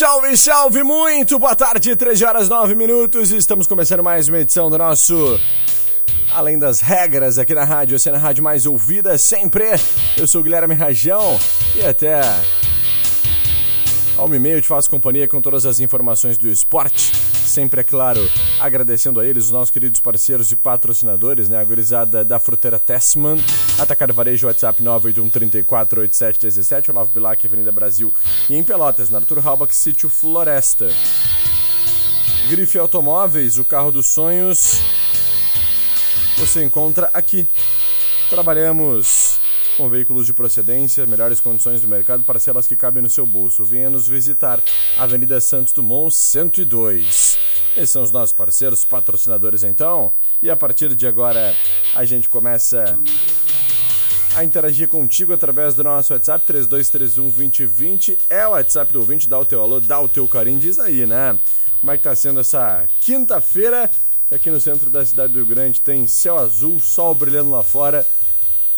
Salve, salve muito, boa tarde, 13 horas 9 minutos, estamos começando mais uma edição do nosso Além das Regras aqui na rádio, sendo a rádio mais ouvida sempre, eu sou o Guilherme Rajão e até ao eu te faço companhia com todas as informações do esporte, sempre é claro, agradecendo a eles, os nossos queridos parceiros e patrocinadores, né, a gurizada da Fruteira Tessman, Atacado Varejo, WhatsApp 981348717, Olavo Bilac, Avenida Brasil e em Pelotas, na Arthur Halbach, Sítio Floresta. Grife Automóveis, o carro dos sonhos, você encontra aqui. Trabalhamos com veículos de procedência, melhores condições do mercado, parcelas que cabem no seu bolso. Venha nos visitar, Avenida Santos Dumont, 102. Esses são os nossos parceiros, patrocinadores então. E a partir de agora a gente começa a interagir contigo através do nosso WhatsApp 3231 2020. É o WhatsApp do ouvinte, dá o teu alô, dá o teu carinho, diz aí, né? Como é que tá sendo essa quinta-feira? Aqui no centro da cidade do Rio Grande tem céu azul, sol brilhando lá fora.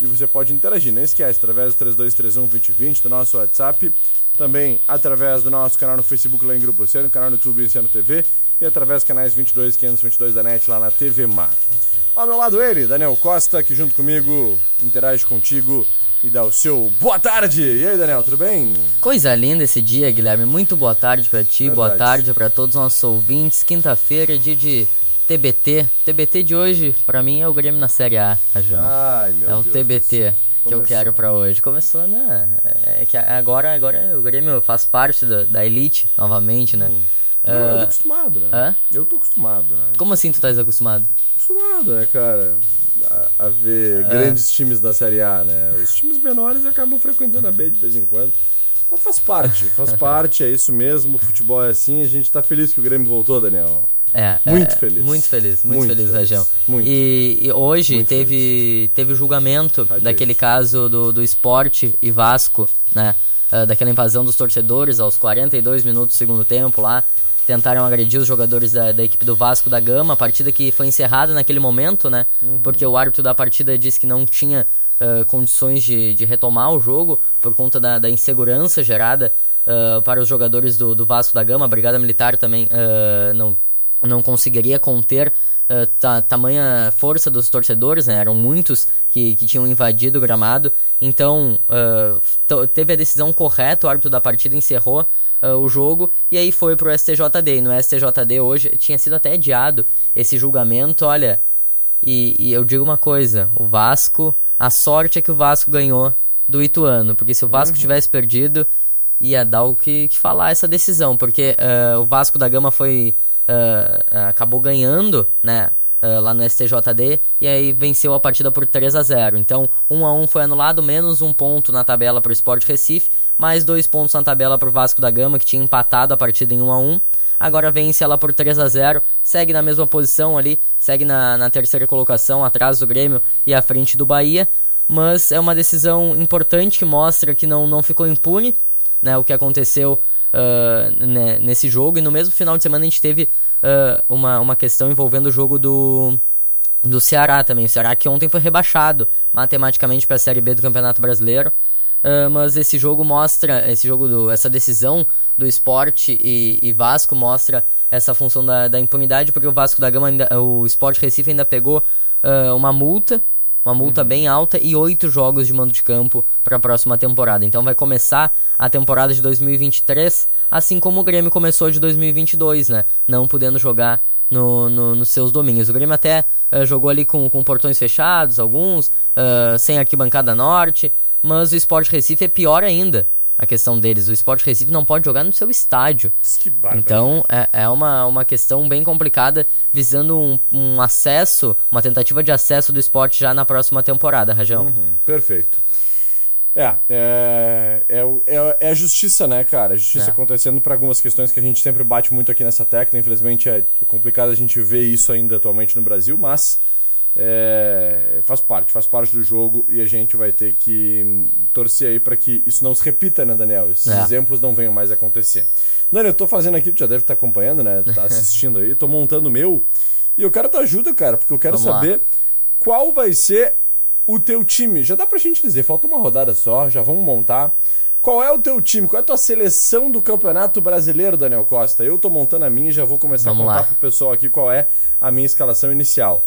E você pode interagir, não esquece, através do 3231 2020 do nosso WhatsApp. Também através do nosso canal no Facebook lá em Grupo Oceano, canal no YouTube Oceano TV e através dos canais 22 522 da NET lá na TV Mar. Ao meu lado ele, Daniel Costa, que junto comigo interage contigo e dá o seu boa tarde. E aí, Daniel, tudo bem? Coisa linda esse dia, Guilherme. Muito boa tarde para ti, Verdade. boa tarde para todos os nossos ouvintes. Quinta-feira, dia de TBT. TBT de hoje, para mim, é o Grêmio na Série A, Rajão. Ai, meu é o Deus TBT que eu Começou. quero para hoje. Começou, né? É que agora, agora o Grêmio faz parte da, da elite novamente, né? Não, eu tô acostumado, né? hã? Eu tô acostumado, né? como assim tu tá desacostumado? Acostumado, né, cara? A, a É. ver grandes times da Série A, né? Os times menores acabam frequentando a B de vez em quando. Mas faz parte, faz parte, é isso mesmo. O futebol é assim. A gente tá feliz que o Grêmio voltou, Daniel. É, Muito é, feliz. Muito feliz, muito, Muito feliz, feliz. Rajão. Muito. E, e hoje Muito teve, teve o julgamento Ai, daquele caso do, do esporte e Vasco, né? Ah, daquela invasão dos torcedores aos 42 minutos do segundo tempo lá. Tentaram agredir os jogadores da, da equipe do Vasco da Gama, a partida que foi encerrada naquele momento, né? Uhum. Porque o árbitro da partida disse que não tinha ah, condições de, de retomar o jogo por conta da, da insegurança gerada ah, para os jogadores do, do Vasco da Gama. A Brigada Militar também não, não conseguiria conter ta- tamanha força dos torcedores, né? eram muitos que, que tinham invadido o gramado. Então, to- teve a decisão correta, o árbitro da partida encerrou eh, o jogo e aí foi pro STJD. E no STJD hoje tinha sido até adiado esse julgamento. Olha, e, e eu digo uma coisa: o Vasco, a sorte é que o Vasco ganhou do Ituano, porque se o Vasco tivesse perdido, ia dar o que, que falar essa decisão, porque o Vasco da Gama foi eh, acabou ganhando, né? eh, lá no STJD e aí venceu a partida por 3 a 0 Então, 1 a 1 foi anulado, menos um ponto na tabela para o Sport Recife, mais dois pontos na tabela para o Vasco da Gama, que tinha empatado a partida em 1 a 1 Agora vence ela por 3 a 0 segue na mesma posição ali, segue na, na terceira colocação, atrás do Grêmio e à frente do Bahia. Mas é uma decisão importante que mostra que não, não ficou impune né, o que aconteceu ah, né, nesse jogo. E no mesmo final de semana a gente teve ah, uma, uma questão envolvendo o jogo do, do Ceará também. O Ceará que ontem foi rebaixado matematicamente para a Série B do Campeonato Brasileiro. Ah, mas esse jogo mostra, esse jogo, do, essa decisão do esporte e, e Vasco mostra essa função da, da impunidade, porque o Vasco da Gama, ainda, o Sport Recife ainda pegou ah, uma multa, uma multa bem alta e oito jogos de mando de campo para a próxima temporada. Então vai começar a temporada de 2023, assim como o Grêmio começou de 2022, né? Não podendo jogar no, no- nos seus domínios. O Grêmio até ah, jogou ali com, com portões fechados, alguns, ah, sem arquibancada norte, mas o Sport Recife é pior ainda. A questão deles. O Sport Recife não pode jogar no seu estádio. Que então é, é uma, uma questão bem complicada, visando um, um, acesso, uma tentativa de acesso do esporte já na próxima temporada, Rajão. Uhum, perfeito. É, é, é, é, é, a justiça, né, cara? A justiça é. acontecendo para algumas questões que a gente sempre bate muito aqui nessa tecla. Infelizmente é complicado a gente ver isso ainda atualmente no Brasil, mas é, faz parte, faz parte do jogo e a gente vai ter que torcer aí para que isso não se repita, né, Daniel? Esses é. exemplos não venham mais a acontecer. Daniel, eu tô fazendo aqui, tu já deve estar acompanhando, né? Tá assistindo aí, tô montando o meu e eu quero tua ajuda, cara, porque eu quero Vamos saber lá. qual vai ser o teu time. Já dá pra gente dizer, falta uma rodada só, já vamos montar. Qual é o teu time? Qual é a tua seleção do Campeonato Brasileiro, Daniel Costa? Eu tô montando a minha e já vou começar vamos a contar lá. pro pessoal aqui qual é a minha escalação inicial.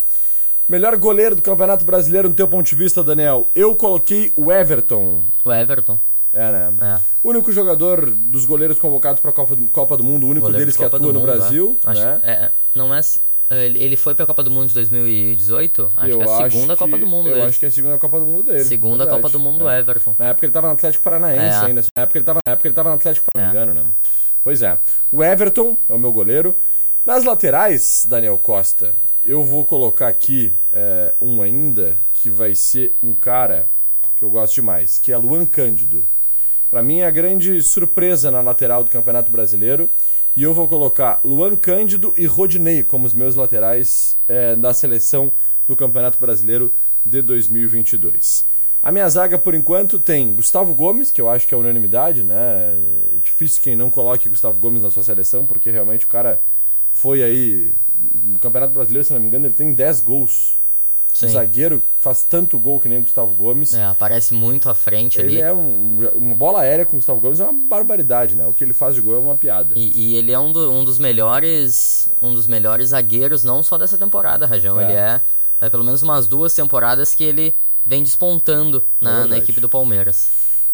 Melhor goleiro do Campeonato Brasileiro, no teu ponto de vista, Daniel? Eu coloquei o Everton. O Everton. É, né? É. O único jogador dos goleiros convocados para a Copa, Copa do Mundo, o único goleiro deles que atua no Brasil. É. Acho, né? é, não é ele foi para a Copa do Mundo de 2018? Acho eu que é a segunda Copa do Mundo eu dele. acho que é a segunda Copa do Mundo dele. Segunda Copa do Mundo é. Everton. Na época ele estava no Atlético Paranaense é. ainda. Na época ele estava, na época ele tava no Atlético, se não me engano, né? Pois é. O Everton é o meu goleiro. Nas laterais, Daniel Costa, eu vou colocar aqui é, um ainda que vai ser um cara que eu gosto demais, que é Luan Cândido. Para mim é a grande surpresa na lateral do Campeonato Brasileiro. E eu vou colocar Luan Cândido e Rodinei como os meus laterais é, na seleção do Campeonato Brasileiro de 2022. A minha zaga, por enquanto, tem Gustavo Gomes, que eu acho que é unanimidade, né? É difícil quem não coloque Gustavo Gomes na sua seleção, porque realmente o cara foi aí. No Campeonato Brasileiro, se não me engano, ele tem 10 gols Sim. O zagueiro faz tanto gol que nem o Gustavo Gomes. É, aparece muito à frente ele ali. Ele é um, uma bola aérea com o Gustavo Gomes é uma barbaridade, né? O que ele faz de gol é uma piada. E, e ele é um, do, um, dos melhores um dos melhores zagueiros, não só dessa temporada, Rajão. É. Ele é, é, pelo menos umas duas temporadas que ele vem despontando na, é na equipe do Palmeiras.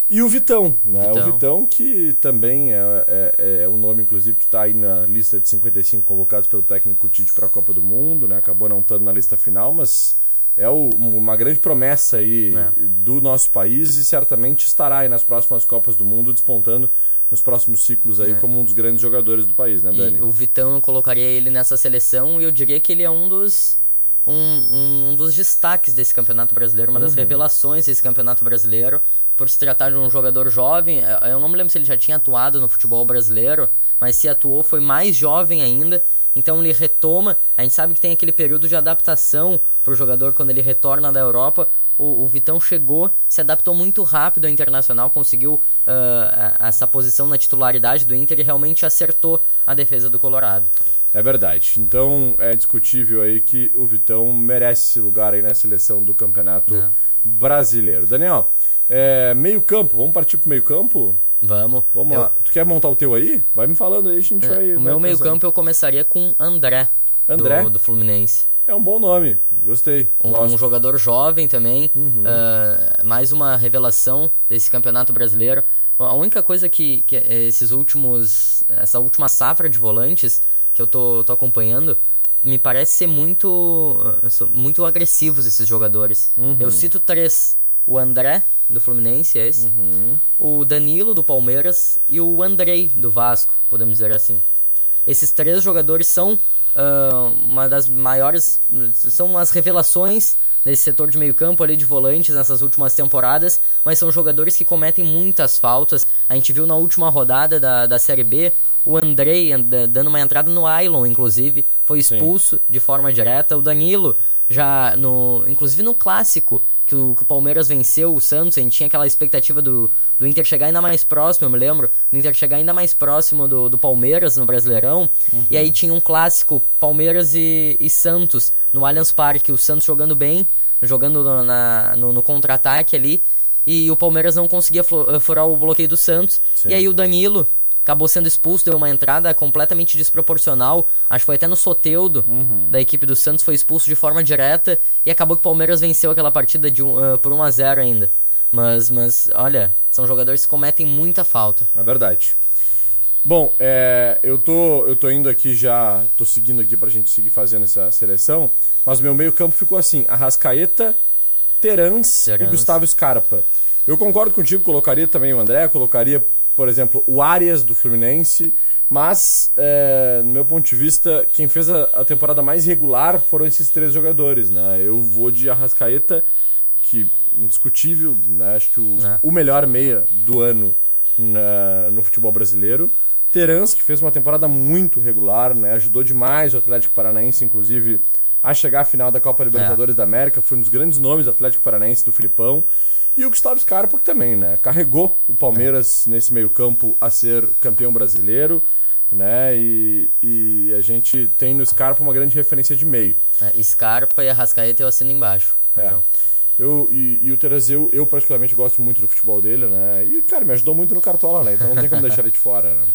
E o Vitão, né? Vitão. O Vitão que também é, é, é um nome, inclusive, que está aí na lista de 55 convocados pelo técnico Tite para a Copa do Mundo, né? Acabou não estando na lista final, mas é o, uma grande promessa aí é. do nosso país e certamente estará aí nas próximas Copas do Mundo despontando nos próximos ciclos aí é. como um dos grandes jogadores do país, né, Dani? E o Vitão eu colocaria ele nessa seleção e eu diria que ele é um dos um, um, um dos destaques desse campeonato brasileiro, uma uhum. das revelações desse campeonato brasileiro, por se tratar de um jogador jovem. Eu não me lembro se ele já tinha atuado no futebol brasileiro, mas se atuou foi mais jovem ainda então ele retoma. A gente sabe que tem aquele período de adaptação para o jogador quando ele retorna da Europa. O, o, Vitão chegou, se adaptou muito rápido ao Internacional, conseguiu uh, essa posição na titularidade do Inter e realmente acertou a defesa do Colorado. É verdade. Então é discutível aí que o Vitão merece esse lugar aí na seleção do Campeonato é. Brasileiro. Daniel, é, meio campo, vamos partir para o meio campo? Vamos. Vamos eu... lá. Tu quer montar o teu aí? Vai me falando aí, a gente é, vai. O vai meu meio-campo eu começaria com André. André? Do, do, Fluminense. É um bom nome, gostei. Um, um jogador jovem também. Uhum. Uh, mais uma revelação desse campeonato brasileiro. A única coisa que, que esses últimos. Essa última safra de volantes que eu tô, tô acompanhando me parece ser muito muito agressivos esses jogadores. Uhum. Eu cito três: o André, do Fluminense, é esse. Uhum. O Danilo, do Palmeiras. E o Andrei, do Vasco, podemos dizer assim. Esses três jogadores são uh, uma das maiores. São as revelações nesse setor de meio campo ali de volantes nessas últimas temporadas, mas são jogadores que cometem muitas faltas. A gente viu na última rodada da, da Série B o Andrei dando uma entrada no Ailon, inclusive, foi expulso Sim. de forma direta. O Danilo já no, inclusive no clássico, que o, que o, Palmeiras venceu o Santos, a gente tinha aquela expectativa do, do Inter chegar ainda mais próximo, eu me lembro, do Inter chegar ainda mais próximo do, do Palmeiras no Brasileirão. Uhum. E aí tinha um clássico Palmeiras e, e, Santos no Allianz Parque, o Santos jogando bem, jogando no, na, no, no contra-ataque ali. E o Palmeiras não conseguia furar o bloqueio do Santos. Sim. E aí o Danilo, acabou sendo expulso, deu uma entrada completamente desproporcional. Acho que foi até no Soteudo uhum. da equipe do Santos, foi expulso de forma direta e acabou que o Palmeiras venceu aquela partida de um, uh, por 1 a 0 ainda. Mas, mas, olha, são jogadores que cometem muita falta. É verdade. Bom, é, eu, tô, eu tô indo aqui já, tô seguindo aqui pra gente seguir fazendo essa seleção, mas meu meio campo ficou assim, Arrascaeta, Terans, Terans. e Gustavo Scarpa. Eu concordo contigo, colocaria também o André, colocaria, por exemplo, o Arias do Fluminense, mas, é, no meu ponto de vista, quem fez a, a, temporada mais regular foram esses três jogadores, né? Eu vou de Arrascaeta, que indiscutível, né? Acho que o, é. o melhor meia do ano na, no futebol brasileiro. Terans, que fez uma temporada muito regular, né? Ajudou demais o Atlético Paranaense, inclusive, a chegar à final da Copa Libertadores é. da América. Foi um dos grandes nomes do Atlético Paranaense, do Filipão. E o Gustavo Scarpa, que também, né? Carregou o Palmeiras é. nesse meio campo a ser campeão brasileiro, né? E, e, a gente tem no Scarpa uma grande referência de meio. É, Scarpa e Arrascaeta eu assino embaixo. É. Eu, e, e o Teres, eu, eu particularmente gosto muito do futebol dele, né? E, cara, me ajudou muito no Cartola, né? Então não tem como deixar ele de fora, né?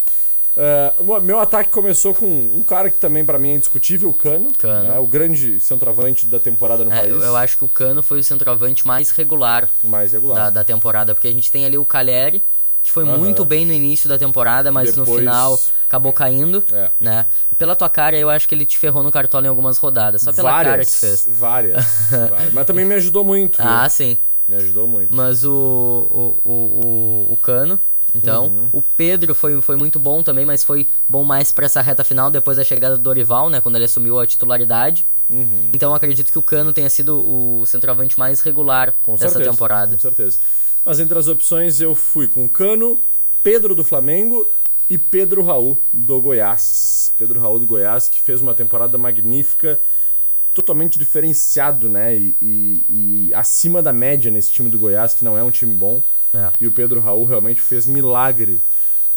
Uh, meu ataque começou com um cara que também para mim é indiscutível, o Cano. Cano. Né? O grande centroavante da temporada no é, país. Eu, eu, acho que o Cano foi o centroavante mais regular, mais regular. Da, da temporada, porque a gente tem ali o Caleri, que foi uhum. muito bem no início da temporada, mas Depois... no final acabou caindo, é. né? Pela tua cara, eu acho que ele te ferrou no cartola em algumas rodadas, só pela várias, cara que fez. Várias, várias. Mas também me ajudou muito. Ah, viu? sim. Me ajudou muito. Mas o, o, o, o, o Cano, então, uhum. o Pedro foi, foi muito bom também, mas foi bom mais para essa reta final depois da chegada do Dorival, né? Quando ele assumiu a titularidade. Uhum. Então, acredito que o Cano tenha sido o centroavante mais regular com dessa certeza, temporada. Com certeza. Mas entre as opções eu fui com Cano, Pedro do Flamengo e Pedro Raul do Goiás. Pedro Raul do Goiás que fez uma temporada magnífica, totalmente diferenciado, né? E, e, e acima da média nesse time do Goiás, que não é um time bom. É. E o Pedro Raul realmente fez milagre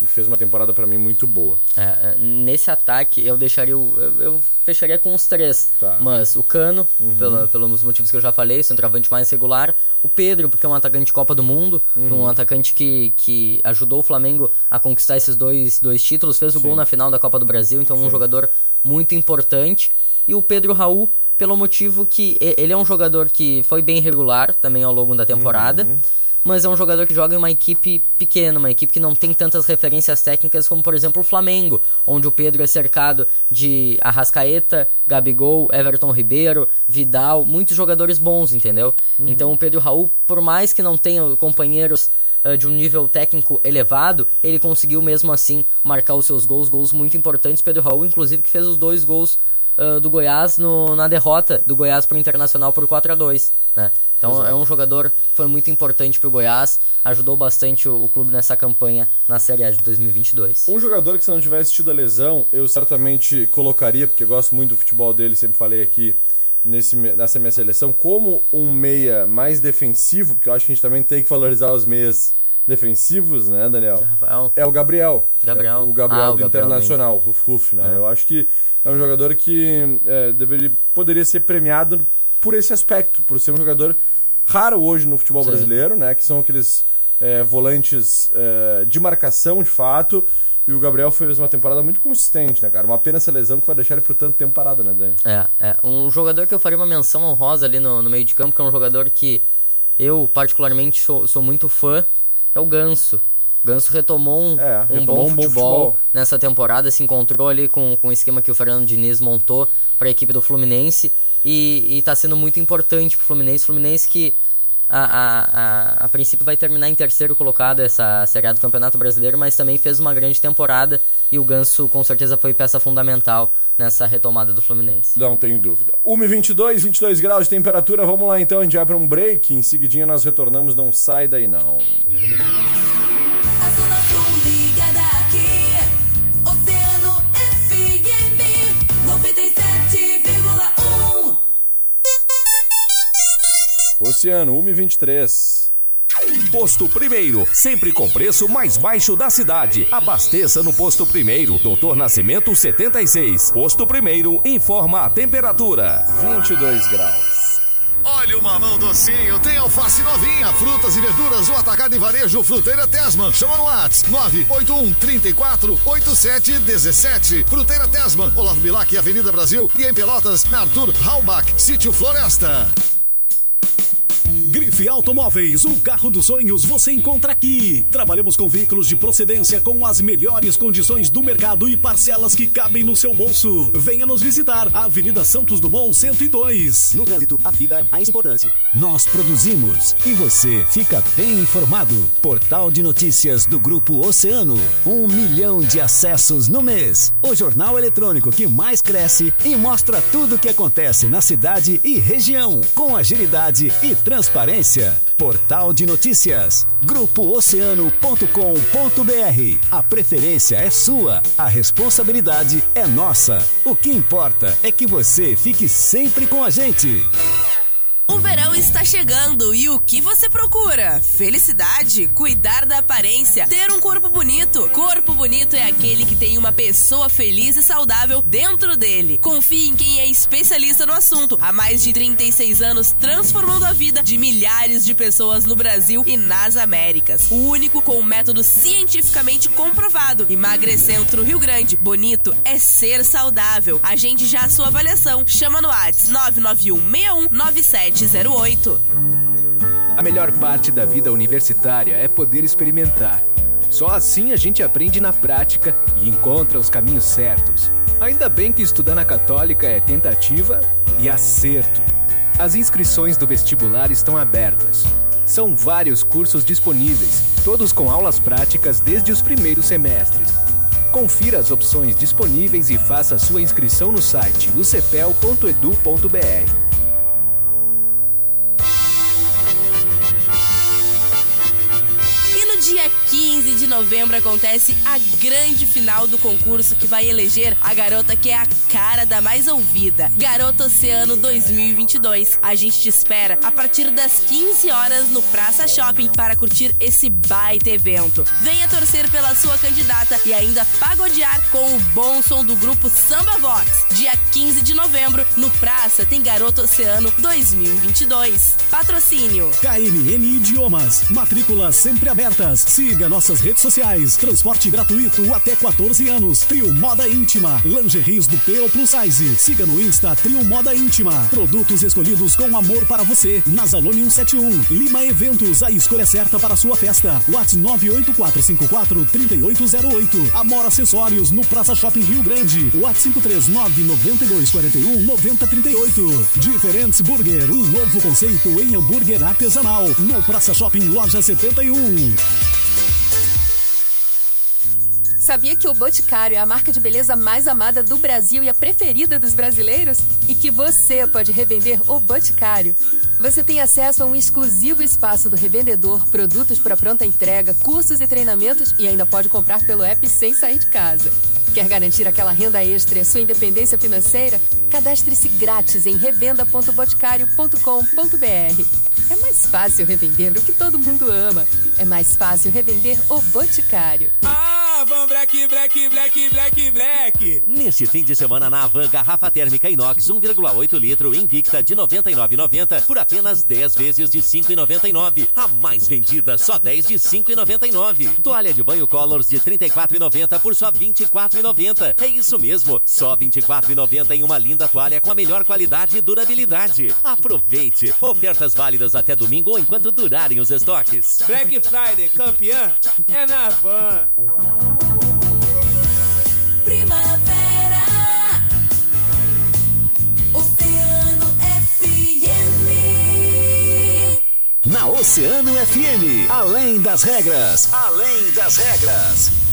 e fez uma temporada para mim muito boa. É, é, nesse ataque eu deixaria o, eu, eu, fecharia com os três, tá. mas o Cano, uhum. pela, pelos motivos que eu já falei, centroavante mais regular, o Pedro, porque é um atacante de Copa do Mundo, uhum. um atacante que, que ajudou o Flamengo a conquistar esses dois, dois títulos, fez o Sim. gol na final da Copa do Brasil, então Sim. um jogador muito importante. E o Pedro Raul, pelo motivo que ele é um jogador que foi bem regular também ao longo da temporada. Uhum mas é um jogador que joga em uma equipe pequena, uma equipe que não tem tantas referências técnicas como, por exemplo, o Flamengo, onde o Pedro é cercado de Arrascaeta, Gabigol, Everton Ribeiro, Vidal, muitos jogadores bons, entendeu? Uhum. Então o Pedro Raul, por mais que não tenha companheiros uh, de um nível técnico elevado, ele conseguiu mesmo assim marcar os seus gols, gols muito importantes. Pedro Raul, inclusive, que fez os dois gols uh, do Goiás no, na derrota do Goiás para o Internacional por 4 a 2 né? Então Exato. é um jogador que foi muito importante para o Goiás, ajudou bastante o, o, clube nessa campanha na Série A de 2022. Um jogador que se não tivesse tido a lesão, eu certamente colocaria, porque gosto muito do futebol dele, sempre falei aqui nesse, nessa minha seleção, como um meia mais defensivo, porque eu acho que a gente também tem que valorizar os meias defensivos, né, Daniel? Rafael? É o Gabriel. Gabriel. É o Gabriel ah, do o Gabriel Internacional, Ruf Ruf, né? É. Eu acho que é um jogador que é, deveria, poderia ser premiado por esse aspecto, por ser um jogador raro hoje no futebol Sim. brasileiro, né? Que são aqueles é, volantes é, de marcação, de fato. E o Gabriel fez uma temporada muito consistente, né, cara? Uma pena essa lesão que vai deixar ele por tanto tempo parado, né, Dani? É, é. Um jogador que eu faria uma menção honrosa ali no, no meio de campo, que é um jogador que eu, particularmente, sou, sou muito fã, é o Ganso. O Ganso retomou um, é, um, retomou bom, um bom, futebol futebol nessa temporada, se encontrou ali com, com o esquema que o Fernando Diniz montou para a equipe do Fluminense e está sendo muito importante para o Fluminense. Fluminense que a, a, a, a, princípio vai terminar em terceiro colocado essa Série A do Campeonato Brasileiro, mas também fez uma grande temporada e o Ganso com certeza foi peça fundamental nessa retomada do Fluminense. Não tenho dúvida. 1h22, 22 graus de temperatura, vamos lá então, a gente vai para um break, em seguidinha nós retornamos, não sai daí não. Oceano 123. Posto Primeiro, sempre com preço mais baixo da cidade. Abasteça no Posto Primeiro, Doutor Nascimento 76. Posto Primeiro informa a temperatura: 22 graus. Olha o mamão docinho, tem alface novinha, frutas e verduras, o atacado e varejo Fruteira Tesman. Chama no WhatsApp 981 34 87 17. Fruteira Tesman, Olavo Bilac, Avenida Brasil e em Pelotas, na Arthur Halbach, Sítio Floresta. Automóveis, o carro dos sonhos você encontra aqui. Trabalhamos com veículos de procedência com as melhores condições do mercado e parcelas que cabem no seu bolso. Venha nos visitar, Avenida Santos Dumont 102. No trânsito, a vida é mais importante. Nós produzimos e você fica bem informado. Portal de notícias do Grupo Oceano. Um milhão de acessos no mês. O jornal eletrônico que mais cresce e mostra tudo o que acontece na cidade e região. Com agilidade e transparência. Portal de notícias. GrupoOceano.com.br. A preferência é sua. A responsabilidade é nossa. O que importa é que você fique sempre com a gente. O verão está chegando e o que você procura? Felicidade, cuidar da aparência, ter um corpo bonito. Corpo bonito é aquele que tem uma pessoa feliz e saudável dentro dele. Confie em quem é especialista no assunto. Há mais de 36 anos transformando a vida de milhares de pessoas no Brasil e nas Américas. O único com um método cientificamente comprovado. Emagrecentro Rio Grande. Bonito é ser saudável. Agende já a sua avaliação. Chama no WhatsApp 991 61 97 0708. A melhor parte da vida universitária é poder experimentar. Só assim a gente aprende na prática e encontra os caminhos certos. Ainda bem que estudar na Católica é tentativa e acerto. As inscrições do vestibular estão abertas. São vários cursos disponíveis, todos com aulas práticas desde os primeiros semestres. Confira as opções disponíveis e faça sua inscrição no site ucepel.edu.br. dia 15 de novembro acontece a grande final do concurso que vai eleger a garota que é a cara da mais ouvida, Garota Oceano 2022. A gente te espera a partir das 15 horas no Praça Shopping para curtir esse baita evento. Venha torcer pela sua candidata e ainda pagodear com o bom som do grupo Samba Vox. Dia 15 de novembro, no Praça tem Garota Oceano 2022. Patrocínio. KNN Idiomas, matrícula sempre aberta Siga nossas redes sociais. Transporte gratuito até 14 anos. Trio Moda Íntima. Lingeries do PO Plus Size. Siga no Insta Trio Moda Íntima. Produtos escolhidos com amor para você. Nazalone 171. Lima Eventos. A escolha certa para a sua festa. WhatsApp 98454 3808. Amor Acessórios no Praça Shopping Rio Grande. WhatsApp 539 9241 9038. Diferentes Burger. Um novo conceito em hambúrguer artesanal. No Praça Shopping Loja 71. Sabia que o Boticário é a marca de beleza mais amada do Brasil e a preferida dos brasileiros? E que você pode revender o Boticário? Você tem acesso a um exclusivo espaço do revendedor, produtos para pronta entrega, cursos e treinamentos e ainda pode comprar pelo app sem sair de casa. Quer garantir aquela renda extra e a sua independência financeira? Cadastre-se grátis em revenda.boticário.com.br. É mais fácil revender o que todo mundo ama. É mais fácil revender o Boticário. Ah! Avan Black, Black, Black, Black, Black. Neste fim de semana na Avan, garrafa térmica inox 1,8 litro Invicta de 99,90 por apenas 10 vezes de 5,99. A mais vendida só 10 de 5,99. Toalha de banho Colors de 34,90 por só 24,90. É isso mesmo, só 24,90 em uma linda toalha com a melhor qualidade e durabilidade. Aproveite. Ofertas válidas até domingo ou enquanto durarem os estoques. Black Friday campeã é na Avan primavera. Oceano FM. Na Oceano FM, além das regras, além das regras.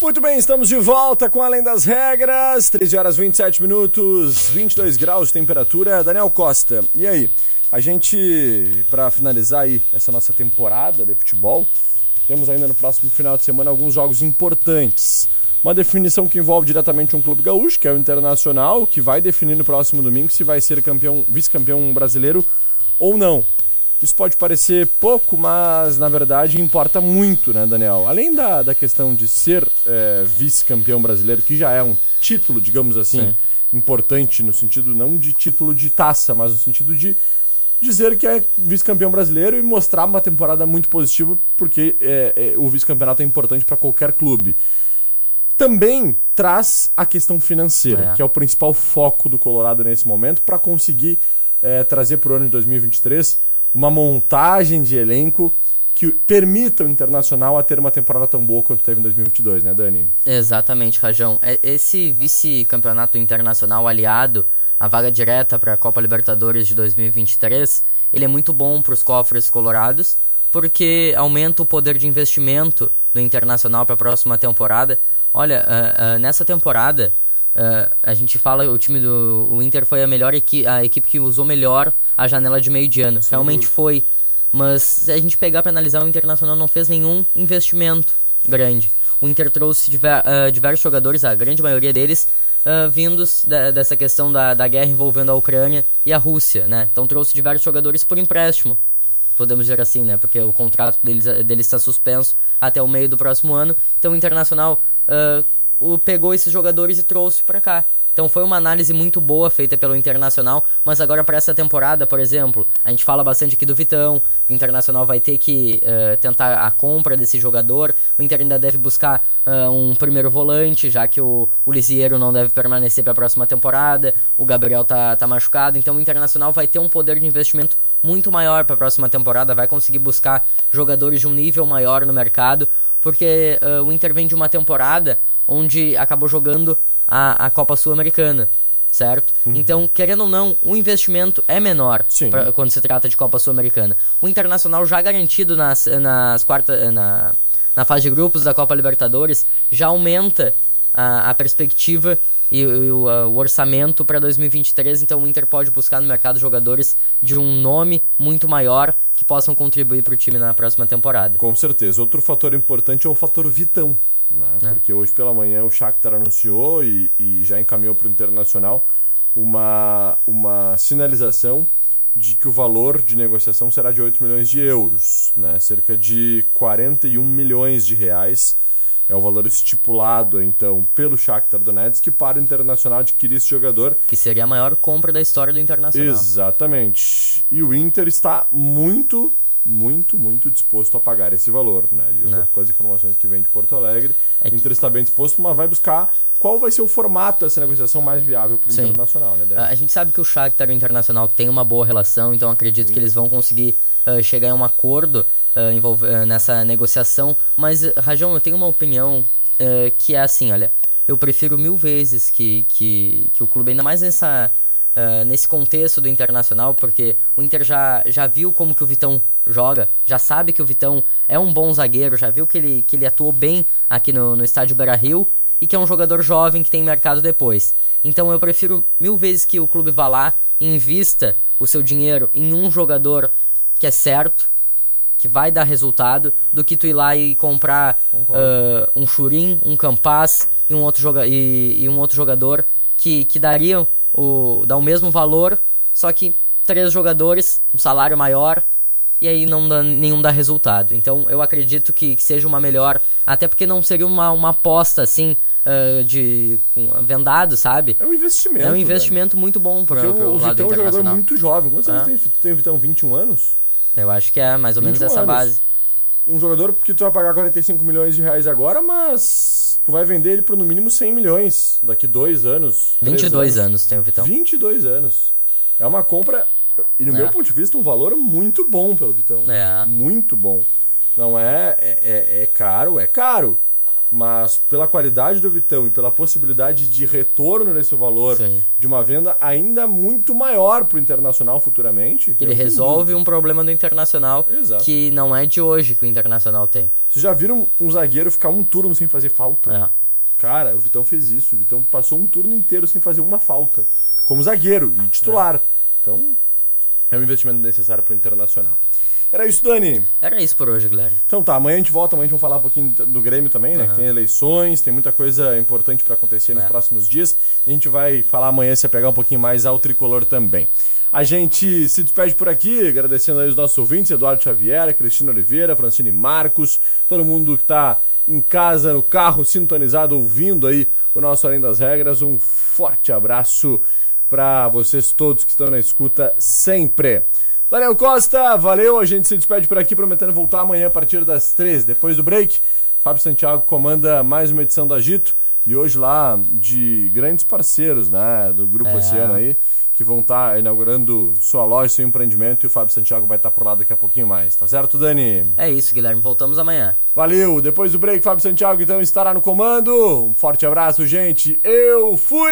Muito bem, estamos de volta com Além das Regras. 13 horas 27 minutos, 22 graus de temperatura. Daniel Costa, e aí? A gente, para finalizar aí essa nossa temporada de futebol, temos ainda no próximo final de semana alguns jogos importantes. Uma definição que envolve diretamente um clube gaúcho, que é o Internacional, que vai definir no próximo domingo se vai ser campeão, vice-campeão brasileiro ou não. Isso pode parecer pouco, mas na verdade importa muito, né, Daniel? Além da, da questão de ser é, vice-campeão brasileiro, que já é um título, digamos assim, Sim. importante no sentido não de título de taça, mas no sentido de dizer que é vice-campeão brasileiro e mostrar uma temporada muito positiva, porque é, é, o vice-campeonato é importante para qualquer clube. Também traz a questão financeira, É. que é o principal foco do Colorado nesse momento, para conseguir é, trazer para o ano de 2023 uma montagem de elenco que permita o Internacional a ter uma temporada tão boa quanto teve em 2022, né, Dani? Exatamente, Rajão. É- Esse vice-campeonato internacional aliado à vaga direta para a Copa Libertadores de 2023, ele é muito bom para os cofres colorados, porque aumenta o poder de investimento do Internacional para a próxima temporada. Olha, ah, ah, nessa temporada, ah, a gente fala o time do o Inter foi a melhor equi a equipe que usou melhor a janela de meio de ano. Realmente dúvida. foi. Mas se a gente pegar para analisar, o Internacional não fez nenhum investimento grande. O Inter trouxe diver- ah, diversos jogadores, a grande maioria deles, ah, vindos da- dessa questão da, da guerra envolvendo a Ucrânia e a Rússia, né? Então trouxe diversos jogadores por empréstimo, podemos dizer assim, né? Porque o contrato deles, deles está suspenso até o meio do próximo ano. Então o Internacional pegou esses jogadores e trouxe para cá. Então foi uma análise muito boa feita pelo Internacional, mas agora para essa temporada, por exemplo, a gente fala bastante aqui do Vitão, o Internacional vai ter que eh, tentar a compra desse jogador, o Inter ainda deve buscar ah, um primeiro volante, já que o, o Lisieiro não deve permanecer para a próxima temporada, o Gabriel tá, tá machucado, então o Internacional vai ter um poder de investimento muito maior para a próxima temporada, vai conseguir buscar jogadores de um nível maior no mercado, porque ah, o Inter vem de uma temporada onde acabou jogando a, a Copa Sul-Americana, certo? Então, querendo ou não, o investimento é menor pra- quando se trata de Copa Sul-Americana. O Internacional já garantido nas, nas quartas, na, na fase de grupos da Copa Libertadores já aumenta a, a perspectiva e, e o, a- o orçamento para 2023, então o Inter pode buscar no mercado jogadores de um nome muito maior que possam contribuir para o time na próxima temporada. Com certeza. Outro fator importante é o fator Vitão. Né? É. Porque hoje pela manhã o Shakhtar anunciou e, e já encaminhou para o Internacional uma, uma sinalização de que o valor de negociação será de 8 milhões de euros, né? cerca de 41 milhões de reais. É o valor estipulado, então, pelo Shakhtar Donetsk para o Internacional adquirir esse jogador Que seria a maior compra da história do Internacional. Exatamente. E o Inter está muito, muito, muito disposto a pagar esse valor, né? De acordo É. com as informações que vem de Porto Alegre. É o que- Inter está bem disposto, mas vai buscar qual vai ser o formato dessa negociação mais viável para o. Internacional, né? A gente sabe que o Shakhtar e o Internacional tem uma boa relação, então acredito que eles vão conseguir ah, chegar em um acordo ah, envolve- ah, nessa negociação. Mas, ah, Rajão, eu tenho uma opinião que é assim, olha, eu prefiro mil vezes que, que, que o clube, ainda mais nessa, ah, nesse contexto do Internacional, porque o Inter já, já viu como que o Vitão joga, já sabe que o Vitão é um bom zagueiro, já viu que ele, que ele atuou bem aqui no, no estádio Beira-Rio, e que é um jogador jovem que tem mercado depois. Então eu prefiro mil vezes que o clube vá lá e invista o seu dinheiro em um jogador que é certo, que vai dar resultado, do que tu ir lá e comprar ah, um Churin, um Campas e um outro, joga e, e um outro jogador que, que dariam o, dá o mesmo valor, só que três jogadores, um salário maior, e aí não dá, nenhum dá resultado. Então eu acredito que, que seja uma melhor, até porque não seria uma, uma aposta assim ah, de vendado, sabe? É um investimento. É um velho. investimento muito bom para o lado Vitão é um jogador muito jovem. Quantos Ah. anos tem, tem o Vitão? 21 anos? Eu acho que é mais ou menos 21 essa anos. base. Um jogador que tu vai pagar 45 milhões de reais agora, mas tu vai vender ele por no mínimo 100 milhões daqui dois anos. três 22 anos tem o Vitão. 22 anos. É uma compra, e no É. meu ponto de vista, um valor muito bom pelo Vitão. É. Muito bom. Não é, é, é- é caro, é caro. Mas pela qualidade do Vitão e pela possibilidade de retorno nesse valor Sim. de uma venda ainda muito maior pro Internacional futuramente. Que ele resolve um problema do Internacional Exato. que não é de hoje que o Internacional tem. Vocês já viram um zagueiro ficar um turno sem fazer falta? É. Cara, o Vitão fez isso. O Vitão passou um turno inteiro sem fazer uma falta. Como zagueiro e titular. Então, é um investimento necessário pro Internacional. Era isso, Dani. Era isso por hoje, Guilherme. Então tá, amanhã a gente volta, amanhã a gente vai falar um pouquinho do Grêmio também, né? Que tem eleições, tem muita coisa importante pra acontecer nos É. próximos dias. A gente vai falar amanhã se apegar um pouquinho mais ao tricolor também. A gente se despede por aqui, agradecendo aí os nossos ouvintes, Eduardo Xavier, Cristina Oliveira, Francine Marcos, todo mundo que tá em casa, no carro, sintonizado, ouvindo aí o nosso Além das Regras. Um forte abraço pra vocês todos que estão na escuta sempre. Daniel Costa, valeu. A gente se despede por aqui, prometendo voltar amanhã a partir das três. Depois do break, Fábio Santiago comanda mais uma edição do Agito. E hoje lá de grandes parceiros, né? Do Grupo É. Oceano aí, que vão estar inaugurando sua loja, seu empreendimento. E o Fábio Santiago vai estar por lá daqui a pouquinho mais. Tá certo, Dani? É isso, Guilherme. Voltamos amanhã. Valeu. Depois do break, Fábio Santiago então estará no comando. Um forte abraço, gente. Eu fui!